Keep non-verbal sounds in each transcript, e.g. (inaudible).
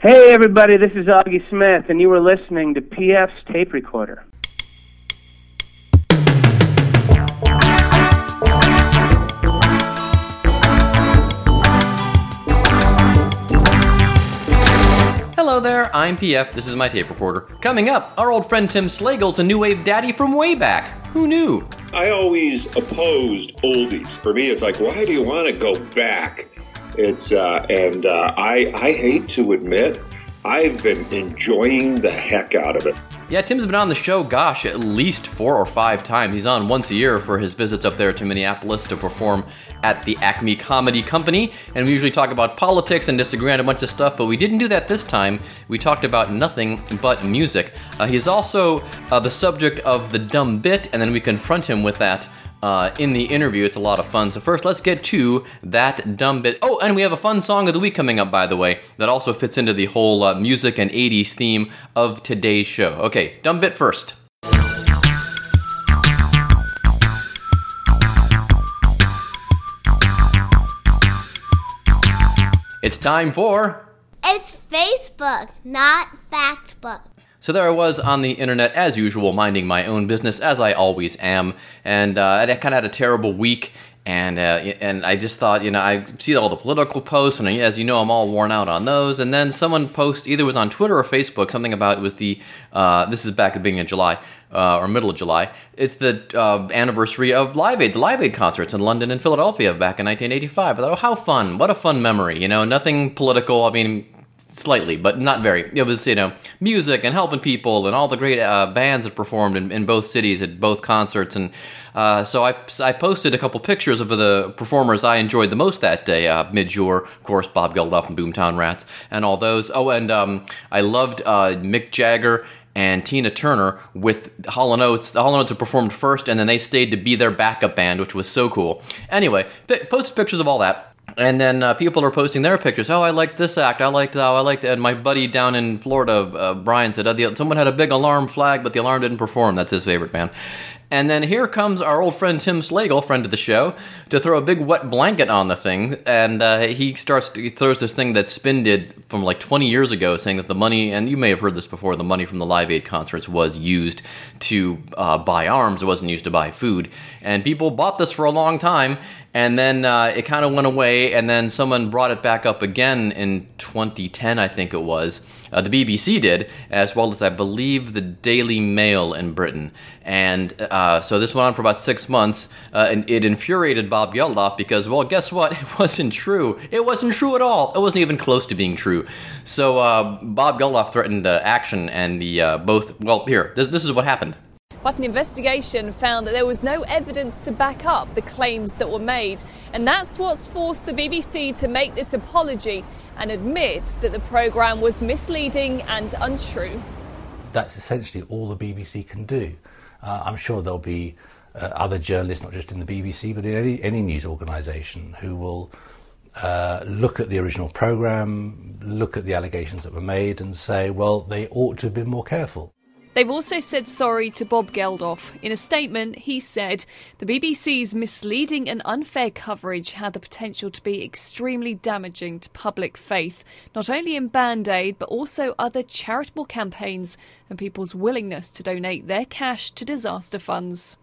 Hey, everybody, this is Augie Smith, and you were listening to PF's Tape Recorder. Hello there, I'm PF. This is my tape recorder. Coming up, our old friend Tim Slagle's a new wave daddy from way back. Who knew? I always opposed oldies. For me, it's like, why do you want to go back? It's uh, and uh, I I hate to admit, I've been enjoying the heck out of it. Yeah, Tim's been on the show, gosh, at least four or five times. He's on once a year for his visits up there to Minneapolis to perform at the Acme Comedy Company. And we usually talk about politics and disagree on a bunch of stuff, but we didn't do that this time. We talked about nothing but music. Uh, he's also uh, the subject of the dumb bit, and then we confront him with that uh, in the interview. It's a lot of fun. So, first, let's get to that dumb bit. Oh, and we have a fun song of the week coming up, by the way, that also fits into the whole uh, music and 80s theme of today's show. Okay, dumb bit first. It's time for. It's Facebook, not Factbook. So there I was on the internet as usual, minding my own business as I always am, and uh, I kind of had a terrible week. And uh, and I just thought, you know, I see all the political posts, and as you know, I'm all worn out on those. And then someone post either was on Twitter or Facebook something about it was the uh, this is back at the beginning of July uh, or middle of July. It's the uh, anniversary of Live Aid, the Live Aid concerts in London and Philadelphia back in 1985. I thought, oh, how fun! What a fun memory! You know, nothing political. I mean, slightly, but not very. It was, you know, music and helping people and all the great uh, bands that performed in, in, both cities at both concerts. And uh, so I, I posted a couple pictures of the performers I enjoyed the most that day. Uh, Midge of course, Bob Geldof and Boomtown Rats, and all those. Oh, and um, I loved uh, Mick Jagger and Tina Turner with Hall & Oates. The Hall & Oates had performed first, and then they stayed to be their backup band, which was so cool. Anyway, posted pictures of all that and then uh, people are posting their pictures. Oh, I liked this act. I liked that. Oh, I liked. And my buddy down in Florida, uh, Brian said, uh, someone had a big alarm flag, but the alarm didn't perform. That's his favorite band. And then here comes our old friend Tim Slagle, friend of the show, to throw a big wet blanket on the thing. And uh, he starts, he throws this thing that Spin did from like 20 years ago, saying that the money, and you may have heard this before, the money from the Live Aid concerts was used to uh, buy arms. It wasn't used to buy food. And people bought this for a long time and then uh, it kind of went away and then someone brought it back up again in 2010 i think it was uh, the bbc did as well as i believe the daily mail in britain. And uh, so this went on for about six months uh, and it infuriated bob geldof because well guess what? (laughs) It wasn't true. It wasn't true at all. It wasn't even close to being true. So uh, bob geldof threatened uh, action and the both well here this, this is what happened but an investigation found that there was no evidence to back up the claims that were made. And that's what's forced the BBC to make this apology and admit that the programme was misleading and untrue. That's essentially all the BBC can do. Uh, I'm sure there'll be uh, other journalists, not just in the BBC, but in any, any news organisation, who will uh, look at the original programme, look at the allegations that were made, and say, well, they ought to have been more careful. They've also said sorry to Bob Geldof. In a statement, he said the BBC's misleading and unfair coverage had the potential to be extremely damaging to public faith, not only in Band Aid, but also other charitable campaigns and people's willingness to donate their cash to disaster funds.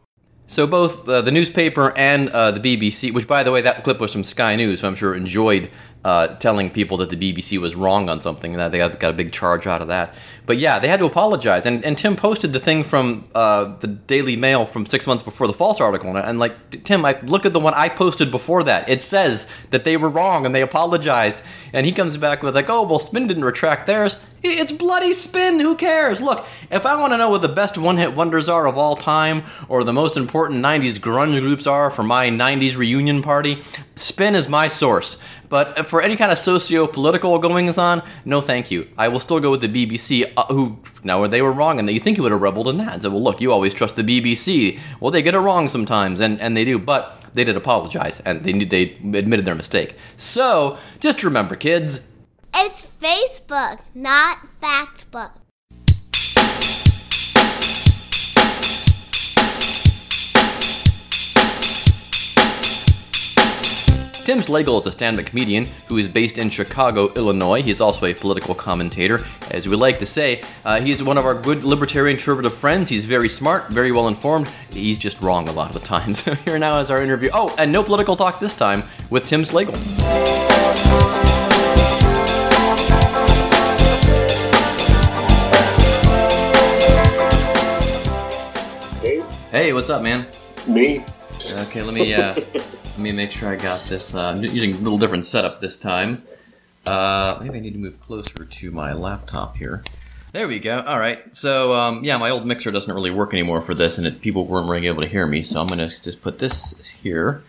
So both uh, the newspaper and uh, the BBC, which by the way, that clip was from Sky News, so I'm sure enjoyed uh, telling people that the BBC was wrong on something, and that they got, a big charge out of that. But yeah, they had to apologize. And, and Tim posted the thing from uh, the Daily Mail from six months before the false article, and like Tim, I look at the one I posted before that. It says that they were wrong and they apologized, and he comes back with like, "Oh, well, Spin didn't retract theirs." It's bloody spin. Who cares? Look, if I want to know what the best one hit wonders are of all time, or the most important 90s grunge groups are for my 90s reunion party, spin is my source. But for any kind of socio political goings on, no thank you. I will still go with the BBC, uh, who, now they were wrong, and that you think you would have rebelled in that. And said, well, look, you always trust the BBC. Well, they get it wrong sometimes, and, and they do. But they did apologize, and they, they admitted their mistake. So, just remember, kids, it's Facebook, not Factbook. Tim Slagle is a stand-up comedian who is based in Chicago, Illinois. He's also a political commentator, as we like to say. Uh, he's one of our good libertarian conservative friends. He's very smart, very well informed. He's just wrong a lot of the time. (laughs) So here now is our interview. Oh, and no political talk this time with Tim Slagle. Hey, Hey, what's up, man? me. Okay, let me uh, (laughs) let me make sure I got this. Uh, I'm using a little different setup this time. Uh, maybe I need to move closer to my laptop here. There we go. All right. So um, yeah, my old mixer doesn't really work anymore for this, and it, people weren't really able to hear me. So I'm gonna just put this here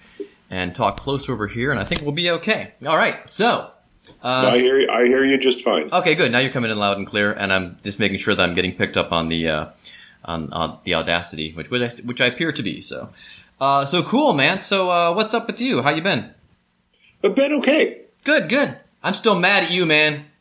and talk close over here, and I think we'll be okay. All right. So. Uh, I hear you. I hear you just fine. Okay, good. Now you're coming in loud and clear, and I'm just making sure that I'm getting picked up on the uh, on, on the Audacity, which which I, which I appear to be. So, uh, so cool, man. So, uh, what's up with you? How you been? I've been okay. Good, good. I'm still mad at you, man. (laughs)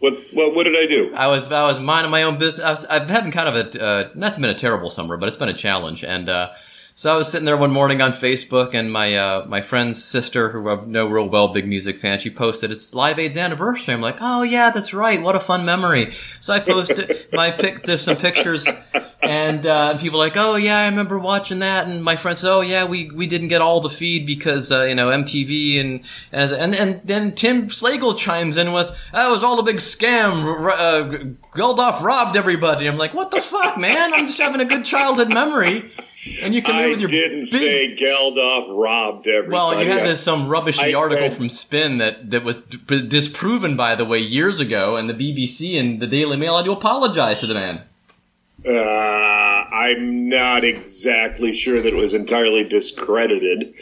What what what did I do? I was I was minding my own business. I was, I've having kind of a uh, not been a terrible summer, but it's been a challenge. And uh, so I was sitting there one morning on Facebook, and my uh, my friend's sister, who I know real well, big music fan, she posted it's Live Aid's anniversary. I'm like, oh yeah, that's right. What a fun memory. So I posted (laughs) my pic, there's some pictures, and uh, people are like, oh yeah, I remember watching that. And my friend said, oh yeah, we, we didn't get all the feed because uh, you know MTV and and and and then Tim Slagle chimes in with, that was all a big scam. R- Uh, Geldof robbed everybody. I'm like, what the fuck, man? I'm just having a good childhood memory. And you come in with your didn't big say Geldof robbed everybody. well, you had this some rubbishy I- article I- from Spin that that was d- disproven, by the way, years ago, and the BBC and the Daily Mail had to apologize to the man. Uh, I'm not exactly sure that it was entirely discredited,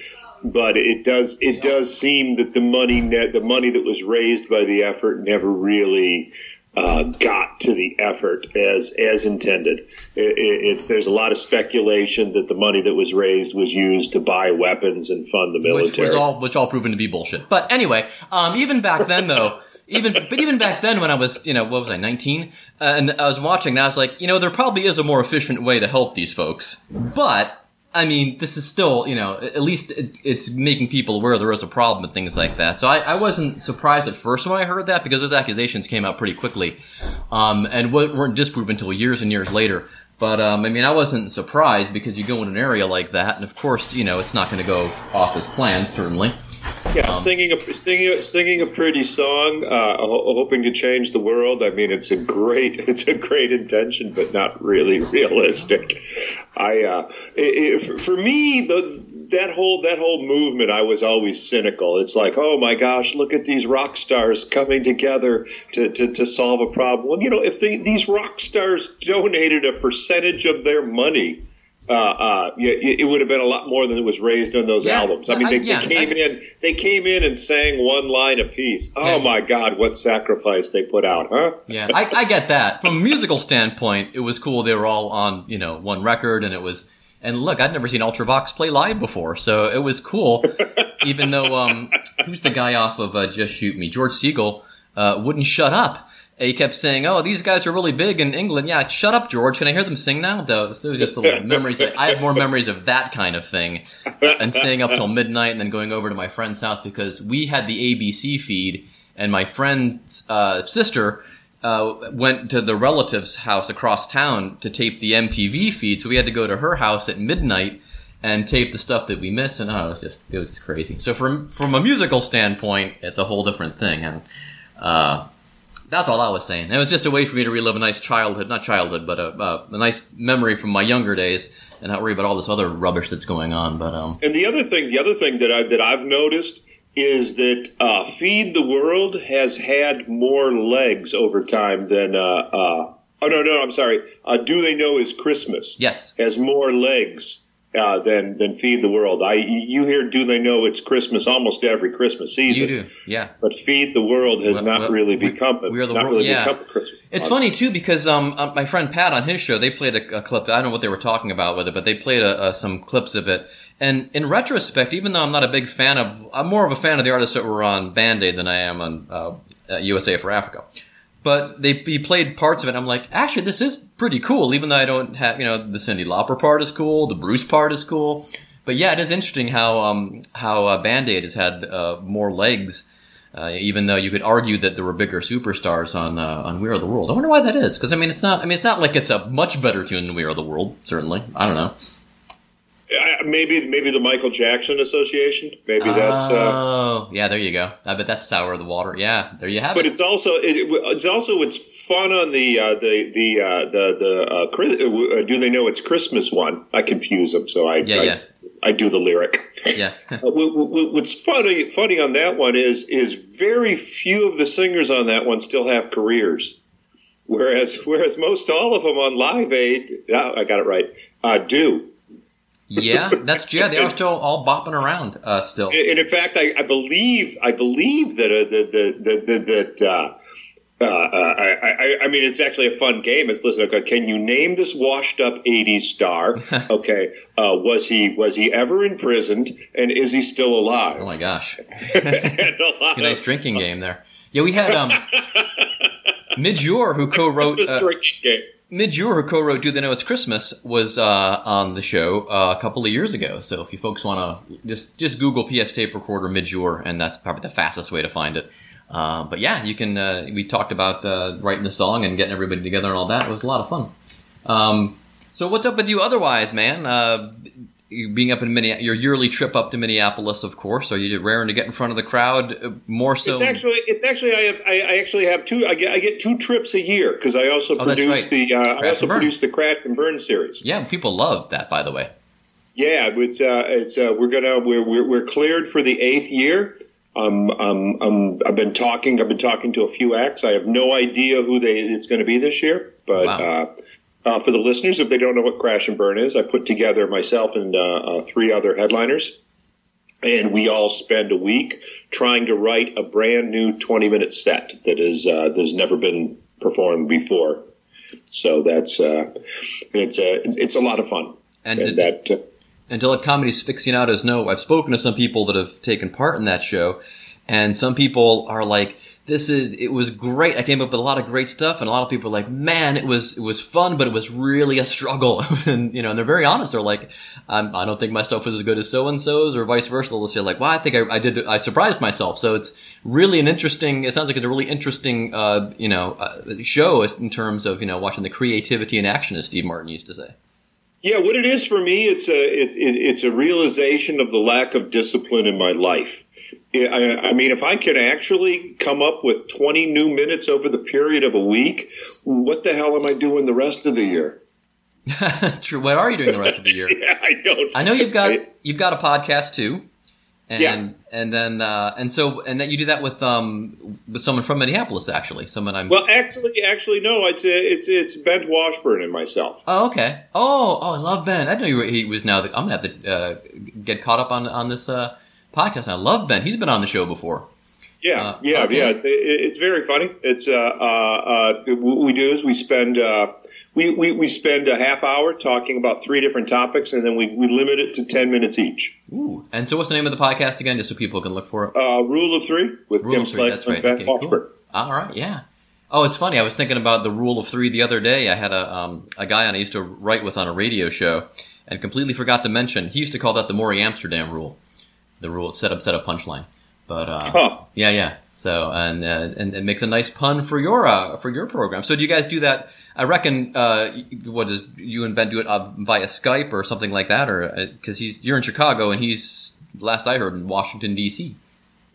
but it does it does seem that the money net the money that was raised by the effort never really uh, got to the effort as as intended. It, it, it's there's a lot of speculation that the money that was raised was used to buy weapons and fund the which military. was all which all proven to be bullshit. But anyway, um, even back then though, even but even back then when I was you know what was I nineteen uh, and I was watching, that, I was like you know there probably is a more efficient way to help these folks, but. I mean, this is still, you know, at least it, it's making people aware there is a problem and things like that. So I, I wasn't surprised at first when I heard that because those accusations came out pretty quickly, um, and weren't disproven until years and years later. But um, I mean, I wasn't surprised because you go in an area like that, and of course, you know, it's not going to go off as planned, certainly. Yeah, singing a singing singing a pretty song, uh, ho- hoping to change the world. I mean, it's a great (laughs) it's a great intention, but not really (laughs) realistic. I uh, i i for- me the that whole that whole movement, I was always cynical. It's like, oh my gosh, look at these rock stars coming together to, to, to solve a problem. Well, you know, if they, these rock stars donated a percentage of their money. Uh, uh, it would have been a lot more than it was raised on those Yeah, albums. I mean, I- they, yeah, they came I- in, they came in and sang one line apiece. Oh Yeah. my God, what sacrifice they put out, huh? Yeah, I, I get that. From a musical standpoint, it was cool. They were all on, you know, one record, and it was. And look, I'd never seen Ultravox play live before, so it was cool. (laughs) even though, um, who's the guy off of uh, Just Shoot Me? George Segal uh, wouldn't shut up. He kept saying, "Oh, these guys are really big in England." Yeah, shut up, George. Can I hear them sing now? Though, so it was just the little (laughs) memories. I have more memories of that kind of thing, and staying up till midnight, and then going over to my friend's house because we had the ABC feed, and my friend's uh, sister uh, went to the relative's house across town to tape the MTV feed, so we had to go to her house at midnight and tape the stuff that we missed, and oh, it was just it was just crazy. So from from a musical standpoint, it's a whole different thing, and uh, that's all I was saying. It was just a way for me to relive a nice childhood, not childhood, but a, a, a nice memory from my younger days, and not worry about all this other rubbish that's going on. But um, And the other thing, the other thing that I that I've noticed is that uh, Feed the World has had more legs over time than. Uh, uh, oh no, no, I'm sorry. Uh, Do they know is Christmas? yes, has more legs uh, than than Feed the World. I you hear Do they know it's Christmas almost every Christmas season. you do, yeah. But Feed the World has Well, not well, really we- become we are the not world- really yeah. become a Christmas. It's Uh, funny too because um, uh, my friend Pat on his show they played a, a clip. I don't know what they were talking about with it, but they played a, uh, some clips of it. And in retrospect, even though I'm not a big fan of, I'm more of a fan of the artists that were on Band Aid than I am on uh, uh, USA for Africa. But they he played parts of it. I'm like, actually, this is pretty cool. Even though I don't have, you know, the Cyndi Lauper part is cool, the Bruce part is cool. But yeah, it is interesting how um, how uh, Band Aid has had uh, more legs, uh, even though you could argue that there were bigger superstars on uh, on We Are the World. I wonder why that is. Because I mean, it's not. I mean, it's not like it's a much better tune than We Are the World. Certainly, I don't know. Uh, maybe maybe the Michael Jackson Association. Maybe that's. Uh, oh, yeah. There you go. I bet that's sour the water. Yeah, there you have but it. But it's also it, it's also it's fun on the uh, the the uh, the the uh, Chris- uh, do they know it's Christmas one? I confuse them, so I Yeah, I, yeah. I do the lyric. Yeah. (laughs) Uh, wh- wh- What's funny funny on that one is is very few of the singers on that one still have careers, whereas whereas most all of them on Live Aid, I got it right, uh, do. Yeah, that's yeah. They are still all bopping around uh, still. And in fact, I, I believe I believe that uh, that that that, that, uh, uh, uh, I, I, I mean, it's actually a fun game. It's listen. Okay, can you name this washed-up '80s star? (laughs) Okay, uh, was he was he ever imprisoned, and is he still alive? Oh my gosh. (laughs) A (laughs) nice drinking game there. Yeah, we had um, Midge Ure, who co-wrote uh, drinking game. Who co-wrote "Do They Know It's Christmas," was uh, on the show uh, a couple of years ago. So if you folks want to just just Google PF tape recorder Midge Ure, and that's probably the fastest way to find it. Uh, but yeah, you can. Uh, we talked about uh, writing the song and getting everybody together and all that. It was a lot of fun. Um, so what's up with you otherwise, man? You being up in Minneapolis, your yearly trip up to Minneapolis, of course. Are you raring to get in front of the crowd uh, more so? It's actually, it's actually, I have, I, I actually have two. I get, I get two trips a year because I also Oh, produce right. the, uh, I also produce the Crash and Burn series. yeah, people love that. By the way, Yeah, it's uh, it's uh, we're gonna we're, we're we're cleared for the eighth year. Um, um, um, I've been talking. I've been talking to a few acts. I have no idea who they it's going to be this year. But Wow. uh, uh, for the listeners, if they don't know what Crash and Burn is, I put together myself and uh, uh, three other headliners, and we all spend a week trying to write a brand new twenty minute set that is uh, that has never been performed before. So that's uh, it's uh, it's it's a lot of fun, and, and did, that. Uh, and to let comedy aficionados know, I've spoken to some people that have taken part in that show, and some people are like, "This is it was great. I came up with a lot of great stuff," and a lot of people are like, "Man, it was it was fun, but it was really a struggle." (laughs) and you know, and they're very honest. They're like, I'm, "I don't think my stuff was as good as so and so's," or vice versa. They'll say like, "Well, I think I, I did. I surprised myself." So it's really an interesting. It sounds like it's a really interesting, uh, you know, uh, show in terms of you know watching the creativity in action, as Steve Martin used to say. Yeah, what it is for me, it's a it, it, it's a realization of the lack of discipline in my life. I, I mean, if I can actually come up with 20 new minutes over the period of a week, what the hell am I doing the rest of the year? (laughs) True. What are you doing the rest of the year? (laughs) Yeah, I don't. I know you've got I- you've got a podcast too, and Yeah. and then uh, and so and then you do that with um with someone from Minneapolis actually, someone I'm. well, actually, actually, no. It's it's it's Ben Washburn and myself. oh okay. Oh oh, I love Ben. I know you were, he was now. The, I'm gonna have to uh, get caught up on on this uh, podcast. I love Ben. He's been on the show before. Yeah, Uh, yeah, okay. yeah. It, it's very funny. It's uh, uh, uh, what we do is we spend uh, we, we we spend a half hour talking about three different topics, and then we, we limit it to ten minutes each. Ooh. And so, what's the name of the podcast again, just so people can look for it? Uh, rule of three with Rule Tim. Slagle and right. Ben Okay, cool. All right. Yeah. Oh, it's funny. I was thinking about the rule of three the other day. I had a um, a guy on I used to write with on a radio show, and completely forgot to mention he used to call that the Morey Amsterdam rule, the rule set up set up punchline. But uh, Huh. yeah, yeah. So and uh, and it makes a nice pun for your uh, for your program. So do you guys do that? I reckon. Uh, what does you and Ben do it uh, via Skype or something like that, or because he's you're in Chicago and he's last I heard in Washington D.C.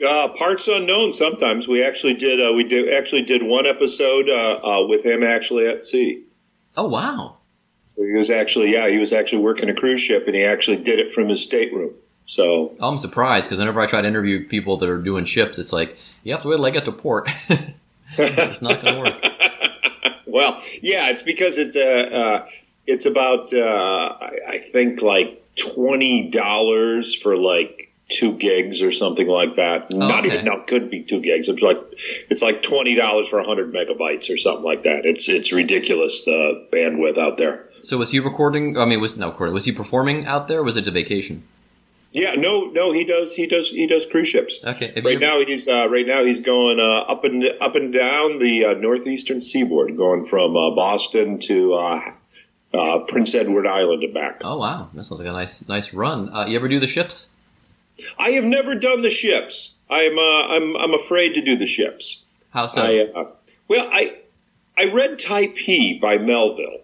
Uh, parts unknown. Sometimes we actually did. Uh, we did actually did one episode uh, uh, with him actually at sea. Oh wow. So he was actually yeah he was actually working a cruise ship, and he actually did it from his stateroom. So I'm surprised because whenever I try to interview people that are doing ships, it's like you have to wait till I get to port. (laughs) it's not going to work. (laughs) Well, yeah, it's because it's a uh, it's about uh, I, I think like twenty dollars for like two gigs or something like that. Not okay. even no, it could be two gigs. It's like it's like twenty dollars for hundred megabytes or something like that. It's it's ridiculous the bandwidth out there. So was he recording? I mean, was no recording? Was he performing out there? or Was it a vacation? Yeah, no, no, he does he does he does cruise ships. Okay. Have Right now he's uh, right now he's going uh, up and up and down the uh, northeastern seaboard, going from uh, Boston to uh, uh, Prince Edward Island and back. Oh wow, that sounds like a nice nice run. Uh, you ever do the ships? I have never done the ships. I'm uh, I'm I'm afraid to do the ships. How so? I, well, I I read Typee by Melville,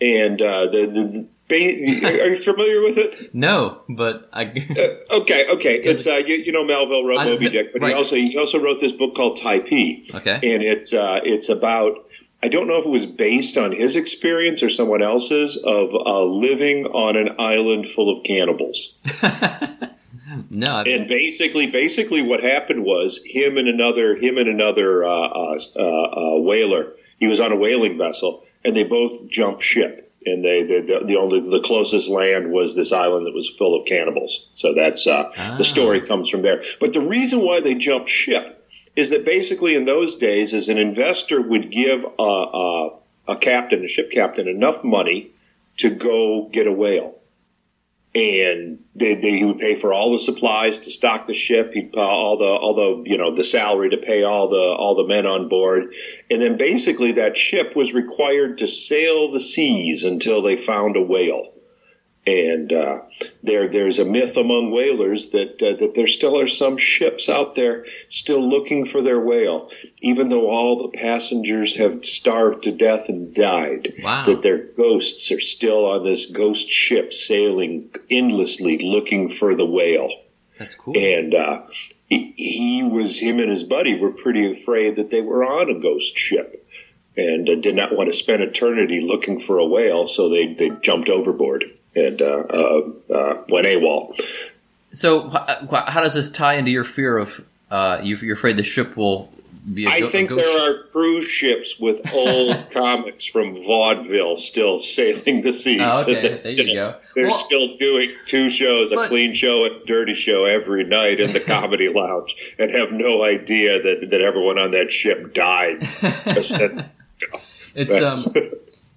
and uh, the, the, are you familiar with it? no, but I. Uh, okay, okay. It's uh, you, you know Melville wrote I- Moby Dick, but right. he also he also wrote this book called Typee, Okay. and it's uh, it's about. I don't know if it was based on his experience or someone else's of uh, living on an island full of cannibals. (laughs) no, I, and basically, basically, what happened was him and another him and another uh, uh, uh, uh, whaler. He was on a whaling vessel, and they both jumped ship. And they, they the, the only the closest land was this island that was full of cannibals. So that's uh, Ah. the story comes from there. But the reason why they jumped ship is that basically in those days, as an investor would give a, a, a captain, a ship captain, enough money to go get a whale and they, they, he would pay for all the supplies to stock the ship. He'd pay all the all the you know the salary to pay all the all the men on board, and then basically that ship was required to sail the seas until they found a whale. And uh, there, there's a myth among whalers that uh, that there still are some ships out there still looking for their whale, even though all the passengers have starved to death and died. Wow. That their ghosts are still on this ghost ship sailing endlessly looking for the whale. that's cool. And uh, he, he was him and his buddy were pretty afraid that they were on a ghost ship and uh, did not want to spend eternity looking for a whale, so they they jumped overboard and uh, uh, uh, went AWOL. So, wh- wh- how does this tie into your fear of? Uh, you, you're afraid the ship will be. A I go- think a ghost there are cruise ships with old (laughs) comics from vaudeville still sailing the seas. Oh, okay. They're There (laughs) you still- go. They're Well- still doing two shows, a But- clean show and a dirty show every night in the (laughs) comedy lounge, and have no idea that, that everyone on that ship died. It's um,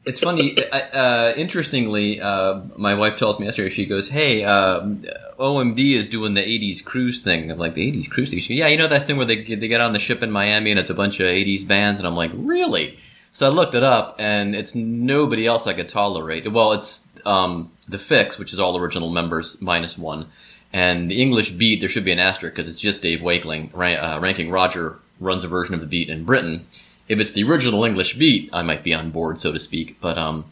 it's funny. Uh, interestingly, uh, my wife tells me yesterday. She goes, "Hey, um, OMD is doing the '80s cruise thing." I'm like, "The '80s cruise thing?" She, yeah, you know that thing where they get- they get on the ship in Miami and it's a bunch of '80s bands, and I'm like, "Really?" So I looked it up, and it's nobody else I could tolerate. Well, it's um, the Fixx, which is all original members minus one, and the English Beat. There should be an asterisk because it's just Dave Wakeling uh, ranking. Roger runs a version of the Beat in Britain. If it's the original English Beat, I might be on board, so to speak. But um,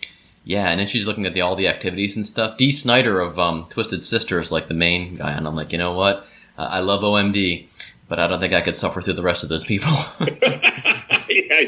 yeah, and then she's looking at the all the activities and stuff. Dee Snider of um, Twisted Sister is like the main guy, and I'm like, you know what? Uh, I love OMD, but I don't think I could suffer through the rest of those people. (laughs) Yeah.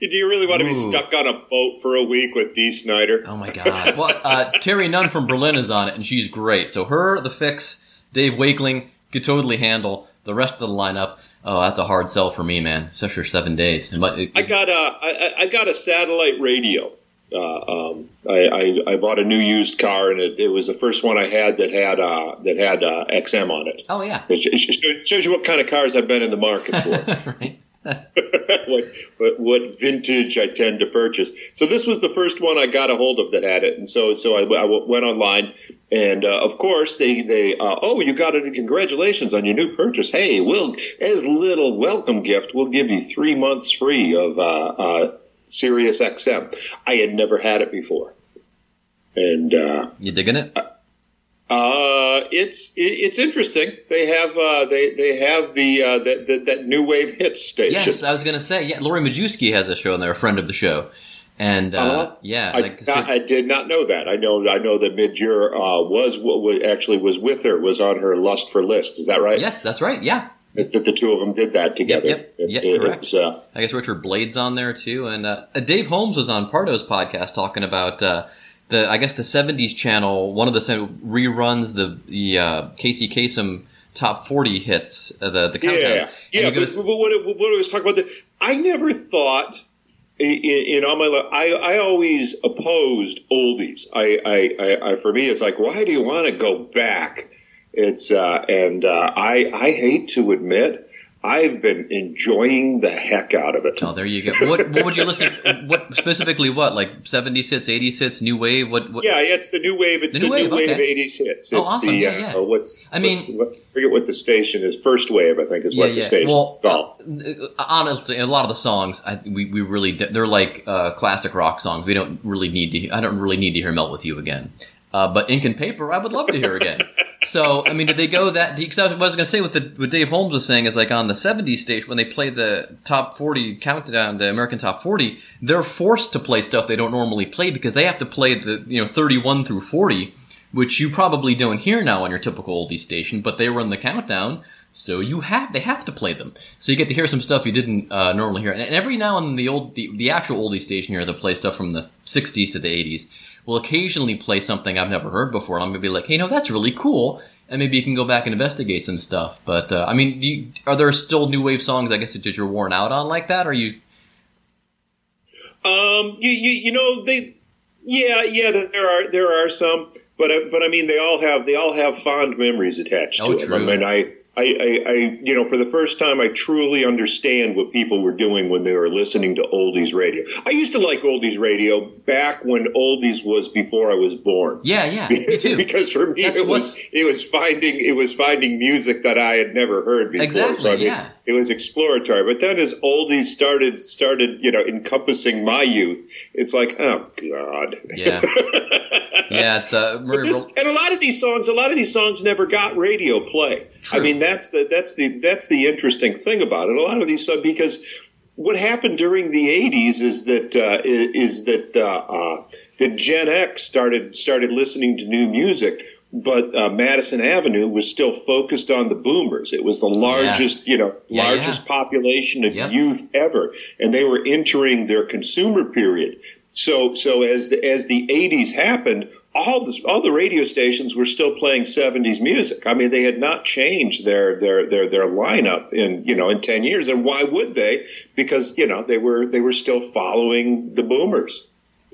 Do you really want to be Ooh. stuck on a boat for a week with Dee Snider? Oh my god! Well, uh, Terri Nunn from Berlin is on it, and she's great. So her, the fixx, Dave Wakeling could totally handle the rest of the lineup. Oh, that's a hard sell for me, man. Especially for seven days. It- I got a I, I got a satellite radio. Uh, um, I, I, I bought a new used car, and it, it was the first one I had that had uh, that had uh, XM on it. oh yeah, It it shows you what kind of cars I've been in the market for. (laughs) right. What, what, vintage I tend to purchase. So this was the first one I got a hold of that had it, and so so I, I went online, and uh, of course they they uh, oh you got it congratulations on your new purchase. Hey, we'll as little welcome gift we'll give you three months free of uh, uh, Sirius XM. I had never had it before, and. Uh, You digging it? Uh, it's it's interesting. They have uh, they they have the, uh, that that that new wave hits station. Yes, I was gonna say. Yeah, Lori Majewski has a show, and they're a friend of the show. And uh, Uh-huh. yeah, I, like, I did not know that. I know I know that Midge Ure uh, was what was actually was with her was on her lust for list. Is that right? yes, that's right. Yeah, That, the two of them did that together. yep, It- yep, it correct. uh, I guess Richard Blade's on there too, and Dave Holmes was on Pardo's podcast talking about uh, the I guess the '70s channel. One of the reruns the the uh, Casey Kasem top 40 hits, uh, the the countdown. yeah, yeah. he But, but what, it- what I was talking about, the, I never thought in, in all my life. I, I always opposed oldies. I, I, I, I for me, it's like, why do you want to go back? It's uh, and uh, I I hate to admit. I've been enjoying the heck out of it. Oh, there you go. What what would you listen? What specifically? What like seventy hits, eighty hits, new wave? What? what Yeah, it's the new wave. It's The the, new new, wave, wave, okay. '80s hits. It's Oh, awesome. the Yeah, uh, yeah. uh, what's I mean- what's, what, I forget what the station is. First wave, I think, is what the station Well, is called. uh, honestly, a lot of the songs, I, we we really they're like uh, classic rock songs. We don't really need to. I don't really need to hear "Melt with You" again. Uh, but ink and paper, I would love to hear again. so, I mean, did they go that? Because I was, going to say, what the what Dave Holmes was saying is like on the '70s station when they play the top 40 countdown, the American Top 40, they're forced to play stuff they don't normally play because they have to play the you know 31 through 40, which you probably don't hear now on your typical oldie station. But they run the countdown, so you have they have to play them. So you get to hear some stuff you didn't uh, normally hear. And every now and then the old the, the actual oldie station here that play stuff from the 60s to the 80s will occasionally play something I've never heard before, and I'm gonna be like, hey, no, that's really cool. And maybe you can go back and investigate some stuff. But uh, I mean, do you, are there still new wave songs? I guess that you're worn out on like that? Or are you? Um, you, you you know they, yeah yeah there are there are some, but I, but I mean they all have they all have fond memories attached Oh, to them. I true. mean I. I, I, I, you know, for the first time, I truly understand what people were doing when they were listening to oldies radio. I used to like oldies radio back when oldies was before I was born. Yeah, yeah, me (laughs) too. because for me That's it what's- was it was finding it was finding music that I had never heard before. Exactly, so I mean, yeah. It was exploratory. But then as oldies started started you know encompassing my youth, it's like oh god. Yeah, (laughs) yeah. It's uh, But Murray. this- and a lot of these songs, a lot of these songs never got radio play. True. I mean, that's the that's the that's the interesting thing about it. A lot of these songs because what happened during the '80s is that uh, is that uh, uh, that Gen X started started listening to new music. But uh, Madison Avenue was still focused on the boomers. It was the largest, Yes. you know, Yeah, largest yeah. population of Yep. youth ever, and they were entering their consumer period. So, so as the as the '80s happened, all the all the radio stations were still playing '70s music. I mean, they had not changed their their their their lineup in you know in ten years, and why would they? Because you know they were they were still following the boomers.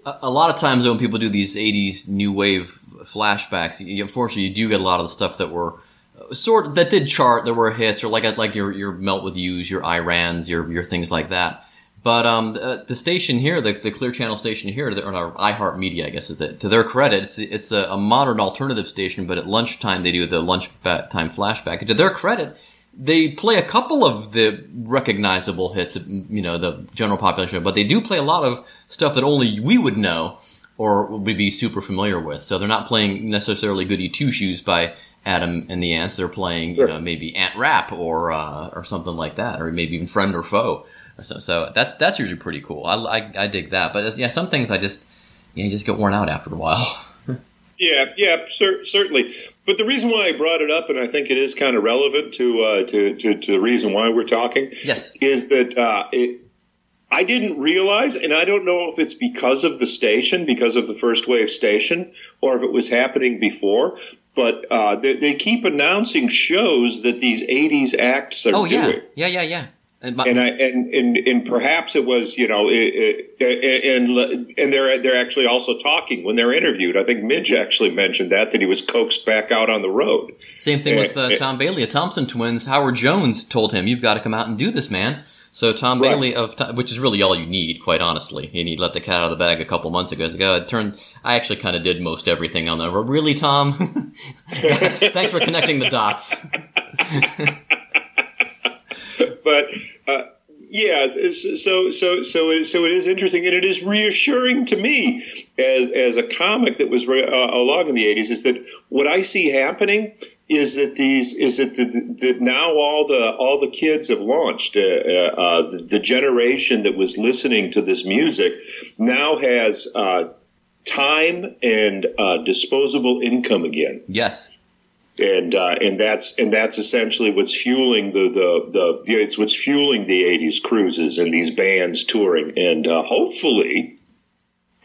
a a lot of times when people do these 80s new wave flashbacks you, unfortunately you do get a lot of the stuff that were uh, sort that did chart there were hits or like like your your melt with yous your irans your your things like that but um, the, the station here, the, the Clear Channel station here, or iHeart Media, I guess, the, to their credit, it's it's a, a modern alternative station. But at lunchtime, they do the lunchtime flashback. And to their credit, they play a couple of the recognizable hits, you know, the general population, but they do play a lot of stuff that only we would know or would be super familiar with. So they're not playing necessarily Goody Two Shoes by Adam and the Ants. They're playing, you know, maybe Ant Rap or uh, or something like that, or maybe even Friend or Foe. Or so, so that's that's usually pretty cool. I, I, I dig that. But yeah, some things I just yeah, you just get worn out after a while. (laughs) Yeah, yeah, cer- certainly. But the reason why I brought it up, and I think it is kind of relevant to uh, to, to to the reason why we're talking, Yes. is that uh, it, I didn't realize, and I don't know if it's because of the station, because of the first wave station, or if it was happening before. But uh, they, they keep announcing shows that these '80s acts are oh yeah, doing. yeah, yeah, yeah. And, my, and I and, and and perhaps it was you know it, it, and and they're they're actually also talking when they're interviewed. I think Midge actually mentioned that that he was coaxed back out on the road. Same thing with uh. Tom Bailey of Thompson Twins. Howard Jones told him, "You've got to come out and do this, man." So Tom Right. Bailey of, which is really all you need, quite honestly. And he let the cat out of the bag a couple months ago. So go, it turned. I actually kind of did most everything on the. Really, Tom? (laughs) Thanks for connecting the dots. (laughs) But uh, yeah, it's- so so so it, so it is interesting, and it is reassuring to me as as a comic that was re- uh, along in the '80s is that what I see happening is that these is that the, that now all the all the kids have launched. Uh, uh, uh, the, the generation that was listening to this music now has uh, time and uh, disposable income again Yes. and uh, and that's and that's essentially what's fueling the the the it's what's fueling the '80s cruises and these bands touring, and uh, hopefully,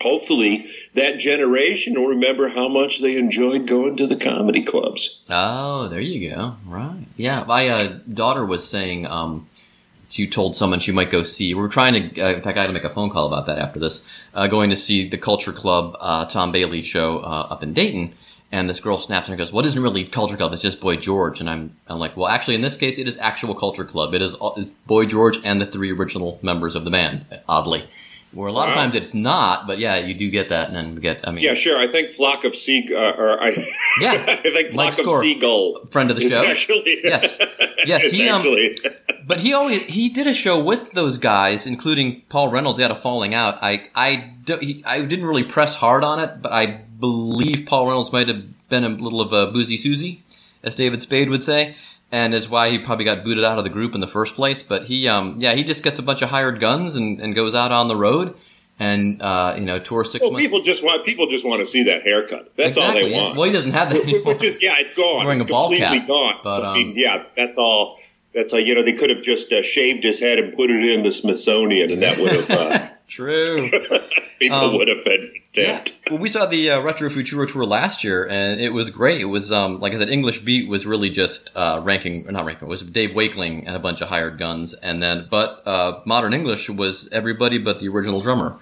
hopefully that generation will remember how much they enjoyed going to the comedy clubs. Oh, there you go. Right. Yeah. My uh, daughter was saying um, she told someone she might go see. We're trying to. Uh, in fact, I had to make a phone call about that after this. Uh, going to see the Culture Club uh, Tom Bailey show uh, up in Dayton. And this girl snaps and goes, "What isn't really Culture Club? It's just Boy George." And I'm, I'm like, "Well, actually, in this case, it is actual Culture Club. It is, is Boy George and the three original members of the band. Oddly, where a lot of times it's not, but yeah, you do get that, and then get. I mean, Yeah, sure. I think Flock of Sea, uh, or I, Yeah, (laughs) I think Flock of Score. Seagull friend of the show. actually (laughs) Yes. Yes, he, um, actually (laughs) But he always he did a show with those guys, including Paul Reynolds. They had a falling out. I I don't, he, I didn't really press hard on it, but I believe Paul Reynolds might have been a little of a boozy Susie, as David Spade would say, and is why he probably got booted out of the group in the first place. But he um yeah he just gets a bunch of hired guns and, and goes out on the road and uh you know tours six well, months. people just want people just want to see that haircut. That's all they want. Well, he doesn't have that anymore. Which is yeah, it's gone. He's wearing it's a ball completely cap, gone. but, So, I mean, um, yeah, that's all. That's all. You know, they could have just uh, shaved his head and put it in the Smithsonian, and that would have uh, (laughs) True. (laughs) people Um, would have been Yeah. dead. Well, we saw the uh, Retro Futuro tour last year, and it was great. It was, um, like I said, English Beat was really just uh, ranking, or not ranking, it was Dave Wakeling and a bunch of hired guns, and then, but uh, Modern English was everybody but the original drummer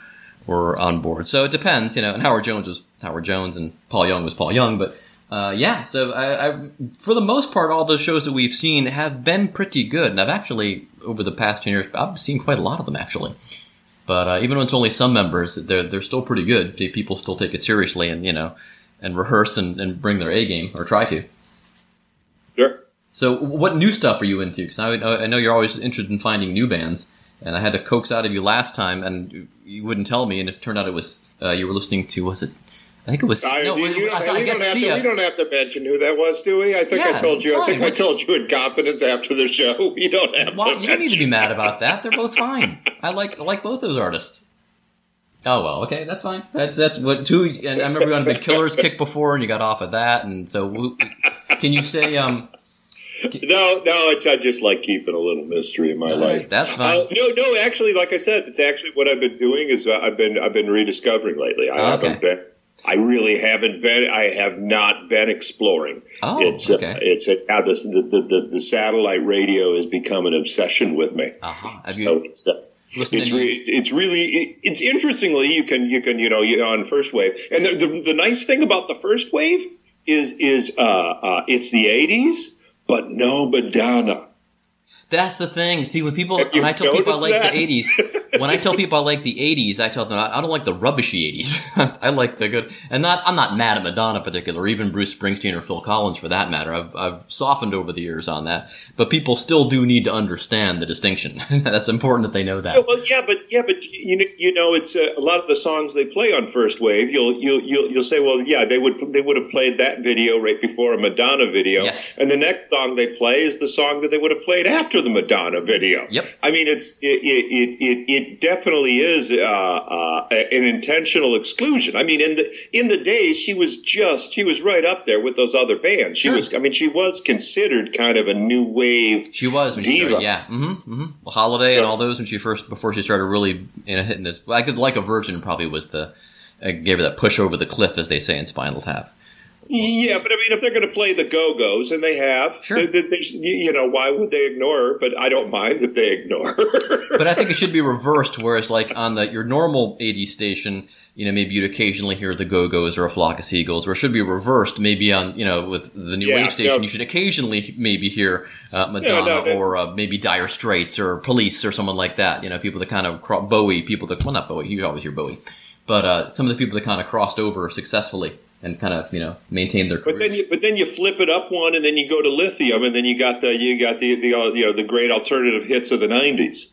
were on board. So it depends, you know. And Howard Jones was Howard Jones, and Paul Young was Paul Young, but. Uh, yeah, so I, I, for the most part, all the shows that we've seen have been pretty good, and I've actually over the past ten years, I've seen quite a lot of them actually. But uh, even when it's only some members, they're they're still pretty good. People still take it seriously and you know, and rehearse and, and bring their A game or try to. Sure. So, what new stuff are you into? Because I, I know you're always interested in finding new bands, and I had to coax out of you last time, and you wouldn't tell me, and it turned out it was uh, you were listening to was it? I think it was. I, no, you- you- I, thought- I we, guess don't have to, we don't have to mention who that was, do we? I think Yeah, I told you. I fine. think I told you in confidence after the show. (laughs) You don't have Well, to. you don't need to be mad about that. They're both fine. I like I like both those artists. Oh well, okay, that's fine. That's that's what two. And I remember you on a big Killers kick before, and you got off of that. And so, can you say um? No, no, I, I just like keeping a little mystery in my life. That's fine. Uh, no, no, actually, like I said, it's actually what I've been doing is uh, I've been I've been rediscovering lately. I Okay. haven't been. I really haven't been. I have not been exploring. Oh, it's okay. uh, it's a, yeah, the, the the the satellite radio has become an obsession with me. Uh-huh. Have so it's uh, it's re- it's really it, it's interestingly you can you can you know you on first wave and the, the, the nice thing about the first wave is is uh, uh, it's the 80s but no Madonna. That's the thing. See, when people when I tell people I like that? the '80s, (laughs) (laughs) when I tell people I like the '80s, I tell them I don't like the rubbishy '80s. (laughs) I like the good, and not I'm not mad at Madonna in particular, or even Bruce Springsteen or Phil Collins for that matter. I've I've softened over the years on that, but people still do need to understand the distinction. (laughs) That's important that they know that. Well, yeah, but yeah, but you know, you know, it's uh, a lot of the songs they play on First Wave. You'll you'll you'll, you'll say, well, yeah, they would they would have played that video right before a Madonna video, Yes. and the next song they play is the song that they would have played after the Madonna video. Yep. I mean, it's it it it, it, it definitely is uh, uh, an intentional exclusion. I mean, in the in the days, she was just she was right up there with those other bands. She Sure. was, I mean, she was considered kind of a new wave. She was when she Diva. started, yeah. Mm-hmm, mm-hmm. Well, Holiday and all those when she first before she started really you know hitting this. I could like a Virgin probably was the uh, gave her that push over the cliff as they say in Spinal Tap. Yeah, but I mean, if they're going to play the Go Go's, and they have, Sure. they, they, you know, why would they ignore her? But I don't mind that they ignore her. but I think it should be reversed. Whereas, like on the your normal 80s station, you know, maybe you'd occasionally hear the Go Go's or a flock of seagulls. Or it should be reversed. Maybe on you know with the new Yeah, wave station, no. you should occasionally maybe hear uh, Madonna no, no. or uh, maybe Dire Straits or Police or someone like that. You know, people that kind of Bowie, people that well not Bowie, you always hear Bowie, but uh, some of the people that kind of crossed over successfully and kind of you know maintain their career. but then, you, but then you flip it up one, and then you go to Lithium, and then you got the you got the the uh, you know the great alternative hits of the '90s,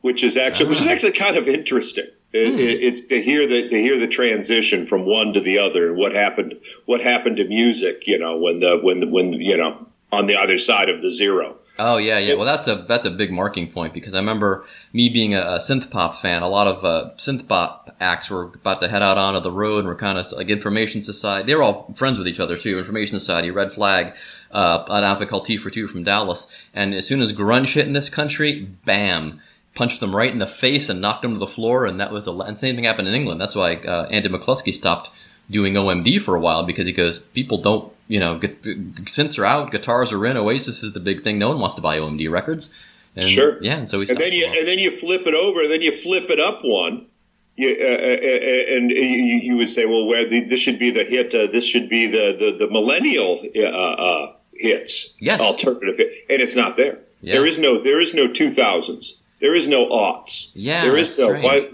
which is actually which is Ah. actually kind of interesting. It, Hmm. it, it's to hear the to hear the transition from one to the other, and what happened what happened to music. You know, when the when the, when you know on the other side of the zero. Oh yeah, yeah. Well, that's a that's a big marking point because I remember me being a, a synth pop fan. A lot of uh, synth pop acts were about to head out onto the road and were kind of like Information Society. They were all friends with each other too. Information Society, Red Flag, uh, an outfit called T for Two from Dallas. And as soon as grunge hit in this country, bam, punched them right in the face and knocked them to the floor. And that was the and same thing happened in England. That's why uh, Andy McCluskey stopped doing OMD for a while because he goes, people don't, you know, get, synths are out, guitars are in, Oasis is the big thing. No one wants to buy OMD records. And, Sure. Yeah, and so he And then you for a while. and then you flip it over, and then you flip it up one, you, uh, uh, and you, you would say, well, where the, this should be the hit, uh, this should be the the, the millennial uh, uh, hits, Yes. alternative hit, and it's not there. Yeah. There is no there is no two thousands. There is no aughts. Yeah, there is no. Why,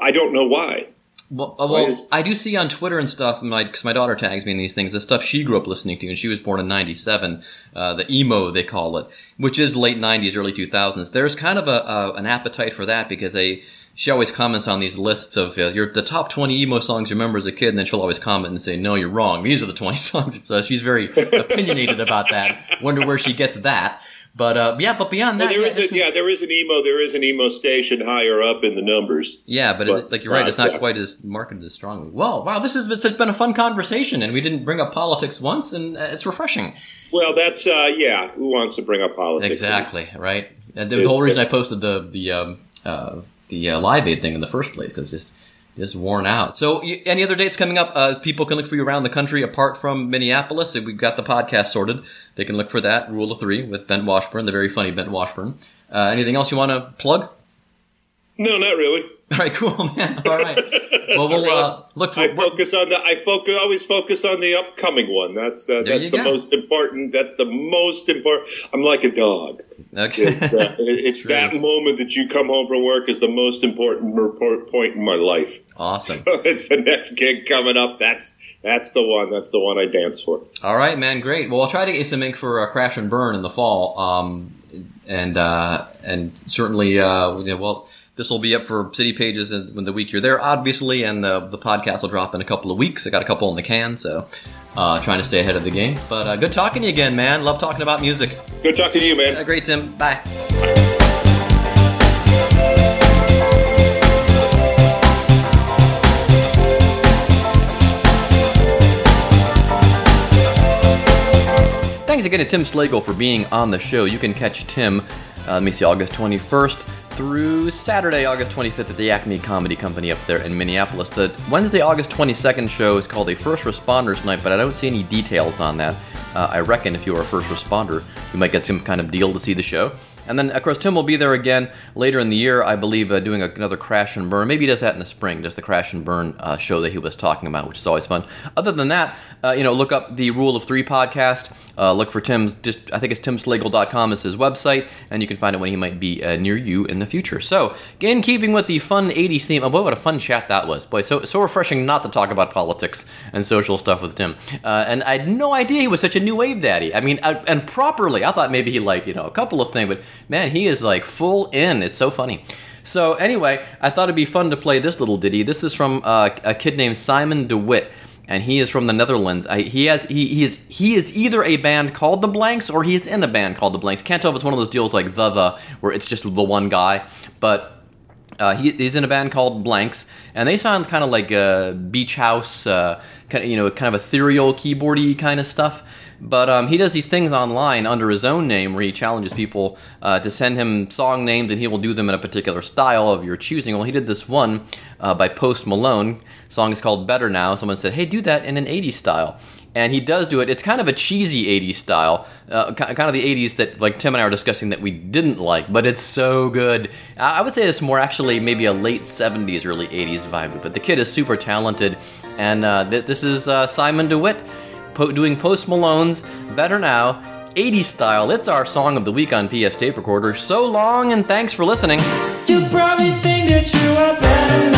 I don't know why. Well, uh, well is- I do see on Twitter and stuff, because my, daughter tags me in these things, the stuff she grew up listening to, and she was born in 97, uh, the emo, they call it, which is late 90s, early 2000s. There's kind of a, a an appetite for that because they, she always comments on these lists of uh, your, the top 20 emo songs you remember as a kid, and then she'll always comment and say, no, you're wrong. These are the 20 (laughs) songs. So she's very (laughs) opinionated about that. Wonder where she gets that. But uh, yeah, but beyond that, Well, there yeah, is a, yeah, there is an emo. There is an emo station higher up in the numbers. Yeah, but, But it, like you're right, it's not- yeah. quite as marketed as strongly. Well, wow, this has it's been a fun conversation, and we didn't bring up politics once, and uh, it's refreshing. Well, that's uh, yeah. Who wants to bring up politics? Exactly, right? And the, the whole reason uh, I posted the the um, uh, the uh, Live Aid thing in the first place because just just worn out. So, any other dates coming up? Uh, people can look for you around the country apart from Minneapolis. We've got the podcast sorted. They can look for that Rule of Three with Ben Washburn, the very funny Ben Washburn. Uh, anything else you want to plug? No, not really. (laughs) All right, cool, (laughs) man. All right. Well, we'll uh, look for. I focus on the. I focus always focus on the upcoming one. That's the, that's the go. most important. That's the most important. I'm like a dog. Okay. It's uh, (laughs) it's that moment that you come home from work is the most important report point in my life. awesome. it's the next gig coming up. That's that's the one. That's the one I dance for. All right, man, great. Well, I'll try to get some ink for uh, Crash and Burn in the fall, um, and uh, and certainly, uh, well, this will be up for city pages in, when the week you're there, obviously, and the the podcast will drop in a couple of weeks. I got a couple in the can, so uh, trying to stay ahead of the game. But uh, good talking to you again, man. Love talking about music. Good talking to you, man. Uh, great, Tim. Bye. Thanks again to Tim Slagle for being on the show. You can catch Tim, uh, let me see, August 21st through Saturday, August 25th at the Acme Comedy Company up there in Minneapolis. The Wednesday, August 22nd show is called a First Responders Night, but I don't see any details on that. Uh, I reckon if you are a first responder, you might get some kind of deal to see the show. And then, of course, Tim will be there again later in the year, I believe, uh, doing another Crash and Burn. Maybe he does that in the spring, does the Crash and Burn uh, show that he was talking about, which is always fun. Other than that, uh, you know, look up the Rule of Three podcast. Uh, look for Tim's, just I think it's timslagle.com is his website, and you can find it when he might be uh, near you in the future. So, in keeping with the fun 80s theme, oh boy, what a fun chat that was. Boy, so, so refreshing not to talk about politics and social stuff with Tim. Uh, and I had no idea he was such a new wave daddy. I mean, uh, and properly. I thought maybe he liked, you know, a couple of things, but man, he is like full in. It's so funny. So anyway, I thought it'd be fun to play this little ditty. This is from uh, a kid named Simon de Wit, and he is from the Netherlands. I, he has he, he is he is either a band called the Blanks or he is in a band called the Blanks. Can't tell if it's one of those deals like the the where it's just the one guy, but. Uh, he, he's in a band called Blanks, and they sound kind of like uh, beach house, uh, kind of, you know, kind of ethereal, keyboardy kind of stuff. But um, he does these things online under his own name, where he challenges people uh, to send him song names, and he will do them in a particular style of your choosing. Well, he did this one uh, by Post Malone. song is called "Better Now." Someone said, "Hey, do that in an '80s style." and he does do it. It's kind of a cheesy '80s style, uh, kind of the '80s that like Tim and I were discussing that we didn't like, but it's so good. I I would say it's more actually maybe a late '70s, early '80s vibe. But the kid is super talented, and uh, th- this is uh, Simon de Wit po- doing Post Malone's "Better Now." 80s style. It's our song of the week on PF Tape Recorder. So long, and thanks for listening. You probably think that you are better now,